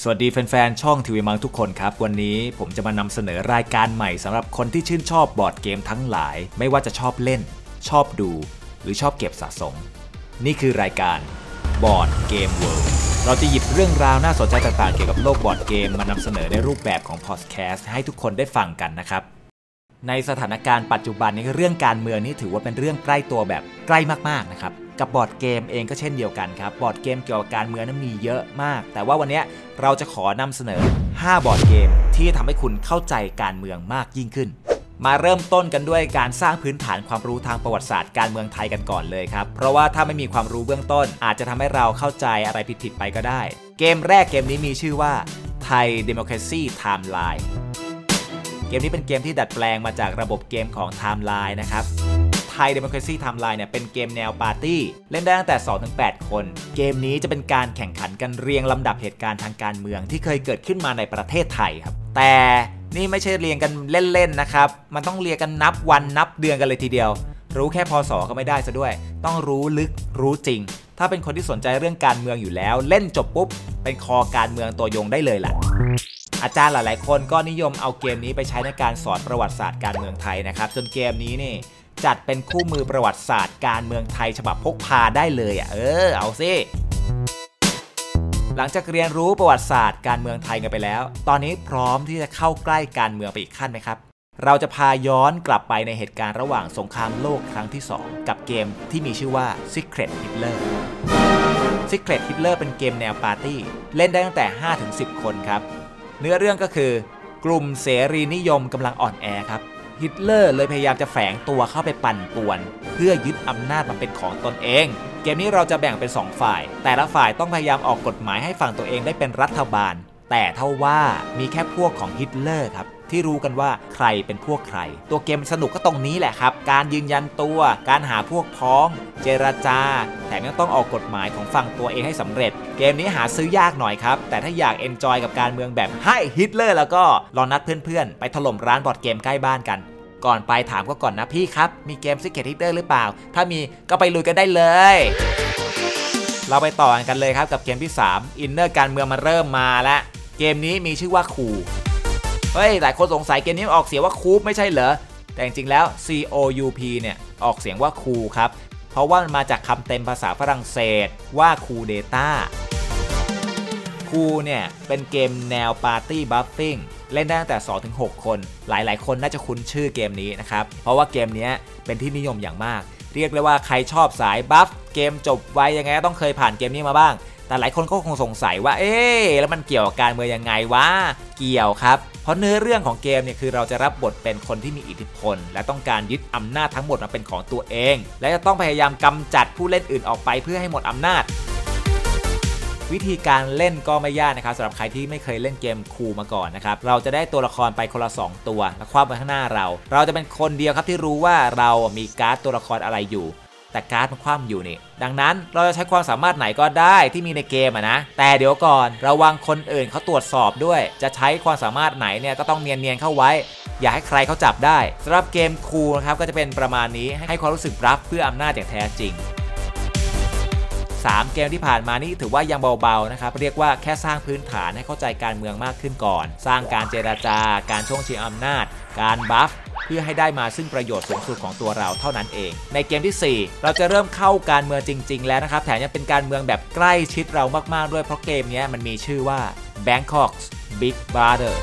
สวัสดีแฟนๆ ช่องทีวีมังทุกคนครับ วันนี้ผมจะมานำเสนอรายการใหม่สำหรับคนที่ชื่นชอบบอร์ดเกมทั้งหลาย ไม่ว่าจะชอบเล่น ชอบดู หรือชอบเก็บสะสม นี่คือรายการ Board Game World เราจะหยิบเรื่องราวน่าสนใจต่างๆ เกี่ยวกับโลกบอร์ดเกมมานำเสนอในรูปแบบของพอดแคสต์ให้ทุกคนได้ฟังกันนะครับ ในสถานการณ์ปัจจุบันนี้เรื่องการเมืองนี่ถือว่าเป็นเรื่องใกล้ตัวแบบใกล้มากๆนะครับ กับบอร์ดเกมเองก็เช่นเดียวกันครับ บอร์ดเกมเกี่ยวกับการเมืองนั้นมีเยอะมาก แต่ว่าวันนี้เราจะขอนำเสนอ 5 บอร์ดเกมที่ทำให้คุณเข้าใจการเมืองมากยิ่งขึ้น มาเริ่มต้นกันด้วยการสร้างพื้นฐานความรู้ทางประวัติศาสตร์การเมืองไทยกันก่อนเลยครับ เพราะว่าถ้าไม่มีความรู้เบื้องต้น อาจจะทำให้เราเข้าใจอะไรผิดๆไปก็ได้ เกมแรกเกมนี้มีชื่อว่าไทย Democracy Timeline เกมนี้เป็นเกมที่ดัดแปลงมาจากระบบเกมของ Timeline นะครับ ไทย Democracy Timeline เนี่ยเป็นเกมแนวปาร์ตี้ เล่นได้ตั้งแต่ 2-8 คน เกมนี้จะเป็นการแข่งขันกันเรียงลำดับเหตุการณ์ทางการเมืองที่เคยเกิดขึ้นมาในประเทศไทยครับ แต่นี่ไม่ใช่เรียงกันเล่น ๆ นะครับ มันต้องเรียงกันนับวันนับเดือนกันเลยทีเดียว รู้แค่พศก็ไม่ได้ซะด้วย ต้องรู้ลึกรู้จริง ถ้าเป็นคนที่สนใจเรื่องการเมืองอยู่แล้ว เล่นจบปุ๊บ เป็นคอการเมืองตัวยงได้เลยแหละอาจารย์หลาย ๆ คนก็นิยมเอาเกมนี้ไปใช้ในการสอนประวัติศาสตร์การเมืองไทยนะครับ จนเกมนี้นี่ จัดเป็นคู่มือประวัติศาสตร์การเมืองไทยฉบับพกพาได้เลยอะเออเอาสิหลังจากเรียนรู้ประวัติศาสตร์การเมืองไทยกันไปแล้ว ตอนนี้พร้อมที่จะเข้าใกล้การเมืองไปอีกขั้นไหมครับ เราจะพาย้อนกลับไปในเหตุการณ์ระหว่างสงครามโลกครั้งที่ 2 กับเกมที่มีชื่อว่า Secret Hitler Secret Hitler เป็นเกมแนวปาร์ตี้ เล่นได้ตั้งแต่ 5-10 คนครับ เนื้อเรื่องก็คือกลุ่มเสรีนิยมกำลังอ่อนแอครับ ฮิตเลอร์เลยพยายามจะแฝงตัวเข้าไปปั่นป่วน เพื่อยึดอำนาจมาเป็นของตนเอง เกมนี้เราจะแบ่งเป็น 2 ฝ่าย แต่ละฝ่ายต้องพยายามออกกฎหมายให้ฝั่งตัวเองได้เป็นรัฐบาล แต่เท่าว่ามีแค่พวกของฮิตเลอร์ครับ ที่รู้กันว่าใครเป็นพวกใคร ตัวเกมสนุกก็ตรงนี้แหละครับ การยืนยันตัว การหาพวกพ้อง เจรจา แถมยังต้องออกกฎหมายของฝั่งตัวเองให้สำเร็จ เกมนี้หาซื้อยากหน่อยครับ แต่ถ้าอยาก enjoy กับการเมืองแบบ Heil Hitler แล้วก็ลองนัดเพื่อนๆ ไปถล่มร้านบอร์ดเกมใกล้บ้านกันก่อนไปถามเขาก่อนนะพี่ครับ มีเกม Secret Hitler หรือเปล่า ถ้ามีก็ไปลุยกันได้เลย เราไปต่อกันเลยครับกับเกมที่ 3 inner การเมืองมาเริ่มมาแล้ว เกมนี้มีชื่อว่า Coup เฮ้ย หลายคนสงสัยเกมนี้ออกเสียงว่าคูปไม่ใช่เหรอ แต่จริงๆแล้ว C O U P เนี่ยออกเสียงว่าคูครับ เพราะว่ามันมาจากคำเต็มภาษาฝรั่งเศสว่า coup d'état Coup เนี่ยเป็นเกมแนว party bluffing เล่นได้ตั้งแต่ 2-6 คน หลายๆ คนน่าจะคุ้นชื่อเกมนี้นะครับ เพราะว่าเกมนี้เป็นที่นิยมอย่างมาก เรียกเลยว่าใครชอบสายบัฟเกมจบไวยังไงก็ต้องเคยผ่านเกมนี้มาบ้าง แต่หลายคนก็คงสงสัยว่า เอ๊แล้วมันเกี่ยวกับการเมืองยังไงวะ เกี่ยวครับ เพราะเนื้อเรื่องของเกมเนี่ยคือเราจะรับบทเป็นคนที่มีอิทธิพล และต้องการยึดอำนาจทั้งหมดมาเป็นของตัวเอง และจะต้องพยายามกำจัดผู้เล่นอื่นออกไปเพื่อให้หมดอำนาจวิธีการเล่นก็ไม่ยากนะครับสำหรับใครที่ไม่เคยเล่นเกมคูมาก่อนนะครับเราจะได้ตัวละครไปคนละ 2 ตัวแล้วคว้าไปข้างหน้าเรา เราจะเป็นคนเดียวครับที่รู้ว่าเรามีการ์ดตัวละครอะไรอยู่ แต่การ์ดมันคว่ำอยู่นี่ ดังนั้นเราจะใช้ความสามารถไหนก็ได้ที่มีในเกมอะนะ แต่เดี๋ยวก่อนระวังคนอื่นเขาตรวจสอบด้วย จะใช้ความสามารถไหนเนี่ยก็ต้องเนียนๆเข้าไว้ อย่าให้ใครเขาจับได้สำหรับเกมคูนะครับก็จะเป็นประมาณนี้ให้ความรู้สึกรับเพื่ออำนาจอย่างแท้จริง3 เกมที่ผ่านมานี่ถือว่ายังเบาๆนะครับเรียกว่าแค่สร้างพื้นฐานให้เข้าใจการเมืองมากขึ้นก่อน สร้างการเจราจาการช่วงชิงอำนาจ การบัฟ พื่อให้ได้มาซึ่งประโยชน์สูงสุดของตัวเราเท่านั้นเอง ในเกมที่ 4 เราจะเริ่มเข้าการเมืองจริง ๆ แล้วนะครับแถมยังเป็นการเมืองแบบใกล้ชิดเรามากๆด้วยเพราะเกมนี้มันมีชื่อว่า Bangkok's Big Brother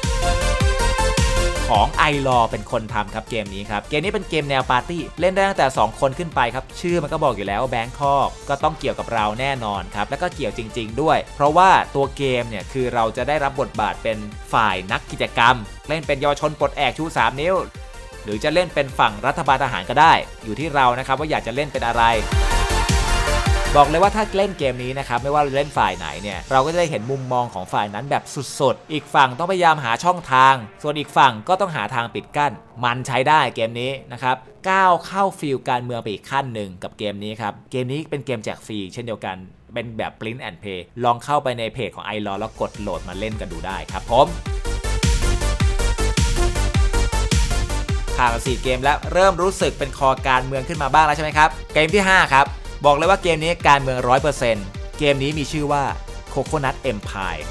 ของไอรอเป็นคนทำครับเกมนี้ครับ เกมนี้เป็นเกมแนวปาร์ตี้เล่นได้ตั้งแต่ 2 คนขึ้นไปครับ ชื่อมันก็บอกอยู่แล้วแบงคอกก็ต้องเกี่ยวกับเราแน่นอนครับ แล้วก็เกี่ยวจริง ๆ ด้วย เพราะว่าตัวเกมเนี่ย คือเราจะได้รับบทบาทเป็นฝ่ายนักกิจกรรม เล่นเป็นเยาวชนปลดแอกชู 3 นิ้ว หรือจะเล่นเป็นฝั่งรัฐบาลทหารก็ได้ อยู่ที่เรานะครับว่าอยากจะเล่นเป็นอะไร บอกเลยว่าถ้าเล่นเกมนี้นะครับไม่ว่าเล่นฝ่ายไหนเนี่ยเราก็จะได้เห็นมุมมองของฝ่ายนั้นแบบสุดๆ อีกฝั่งต้องพยายามหาช่องทาง ส่วนอีกฝั่งก็ต้องหาทางปิดกั้น มันใช้ได้เกมนี้นะครับก้าวเข้าฟิลการเมืองไปอีกขั้นหนึ่งกับเกมนี้ครับเกมนี้เป็นเกมแจกฟรีเช่นเดียวกันเป็นแบบ print and play ลองเข้าไปในเพจของ i อแล้วกดโหลดมาเล่นกันดูได้ครับผม ผ่านมา4เกม แล้วเริ่มรู้สึกเป็นคอการเมืองขึ้นมาบ้างแล้วใช่ไหมครับเกมที่5ครับบอกเลยว่าเกมนี้การเมือง 100%เกมนี้มีชื่อว่า Coconut Empire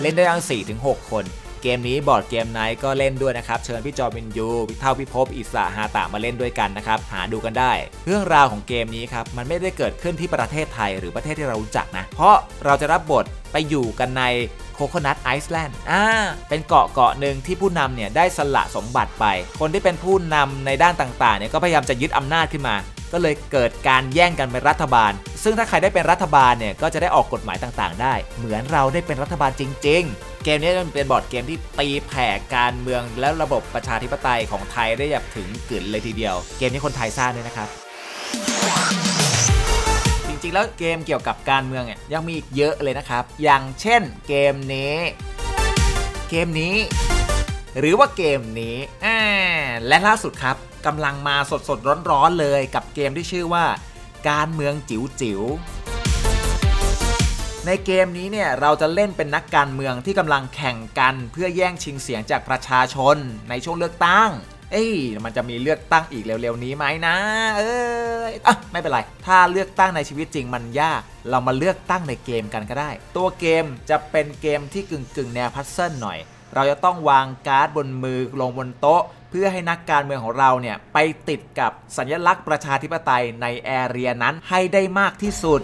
เล่นได้ทั้ง4-6 คน เกมนี้บอร์ดเกมไนท์ก็เล่นด้วยนะครับ เชิญพี่จอมินยูพี่เท่าพี่พบอิสระฮาตามาเล่นด้วยกันนะครับ หาดูกันได้ เรื่องราวของเกมนี้ครับ มันไม่ได้เกิดขึ้นที่ประเทศไทยหรือประเทศที่เรารู้จักนะ เพราะเราจะรับบทไปอยู่กันใน โคโคนัทไอซ์แลนด์อ่าเป็นเกาะเกาะหนึ่งที่ผู้นำเนี่ยได้สละสมบัติไป คนที่เป็นผู้นำในด้านต่างๆเนี่ยก็พยายามจะยึดอำนาจขึ้นมา ก็เลยเกิดการแย่งกันเป็นรัฐบาล ซึ่งถ้าใครได้เป็นรัฐบาลเนี่ยก็จะได้ออกกฎหมายต่างๆ ได้ เหมือนเราได้เป็นรัฐบาลจริง ๆเกมนี้มันเป็นบอร์ดเกมที่ตีแผ่การเมืองและระบบประชาธิปไตยของไทยได้แบบถึงกึ่นเลยทีเดียว เกมนี้คนไทยสร้างด้วยนะครับ ริงๆ แล้วเกมเกี่ยวกับการเมืองเนี่ยยังมีอีกเยอะเลยนะครับ อย่างเช่นเกมนี้ เกมนี้ หรือว่าเกมนี้และล่าสุดครับกำลังมาสดๆ ร้อนๆ เลยกับเกมที่ชื่อว่า การเมืองจิ๋วจิ๋วในเกมนี้เนี่ยเราจะเล่นเป็นนักการเมืองที่กำลังแข่งกันเพื่อแย่งชิงเสียงจากประชาชนในช่วงเลือกตั้ง เอ้ยมันจะมีเลือกตั้งอีกเร็วๆนี้ไหมนะ เอ้ยอะไม่เป็นไร ถ้าเลือกตั้งในชีวิตจริงมันยาก เรามาเลือกตั้งในเกมกันก็ได้ ตัวเกมจะเป็นเกมที่กึ่งๆ แนวพัซเซิลหน่อย เราจะต้องวางการ์ดบนมือลงบนโต๊ะ เพื่อให้นักการเมืองของเราเนี่ยไปติดกับสัญลักษณ์ประชาธิปไตยในแอเรียนั้นให้ได้มากที่สุด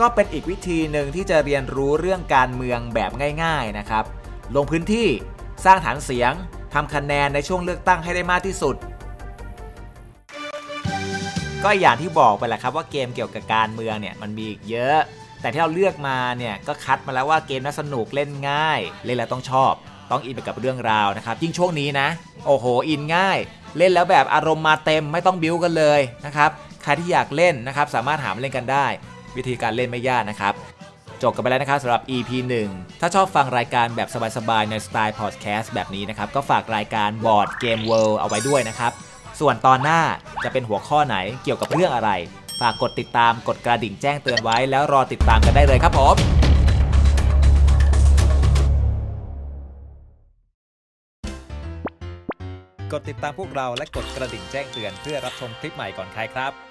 ก็เป็นอีกวิธีหนึ่งที่จะเรียนรู้เรื่องการเมืองแบบง่าย ๆนะครับ ลงพื้นที่สร้างฐานเสียง ทำคะแนนในช่วงเลือกตั้งให้ได้มากที่สุด ก็อย่างที่บอกไปแหละครับว่าเกมเกี่ยวกับการเมืองเนี่ยมันมีอีกเยอะ แต่ที่เราเลือกมาเนี่ยก็คัดมาแล้วว่าเกมน่าสนุกเล่นง่าย เล่นแล้วต้องชอบ ต้องอินไปกับเรื่องราวนะครับยิ่งช่วงนี้นะ โอ้โหอินง่าย เล่นแล้วแบบอารมณ์มาเต็มไม่ต้องบิ้วกันเลยนะครับใครที่อยากเล่นนะครับสามารถหามาเล่นกันได้ วิธีการเล่นไม่ยากนะครับ จบกันไปแล้วนะครับสำหรับ EP 1 ถ้าชอบฟังรายการแบบสบายๆ ในสไตล์พอดแคสต์แบบนี้นะครับ ก็ฝากรายการบอร์ดเกมเวิลด์เอาไว้ด้วยนะครับ ส่วนตอนหน้าจะเป็นหัวข้อไหนเกี่ยวกับเรื่องอะไร ฝากกดติดตามกดกระดิ่งแจ้งเตือนไว้แล้วรอติดตามกันได้เลยครับผมกดติดตามพวกเราและกดกระดิ่งแจ้งเตือนเพื่อรับชมคลิปใหม่ก่อนใครครับ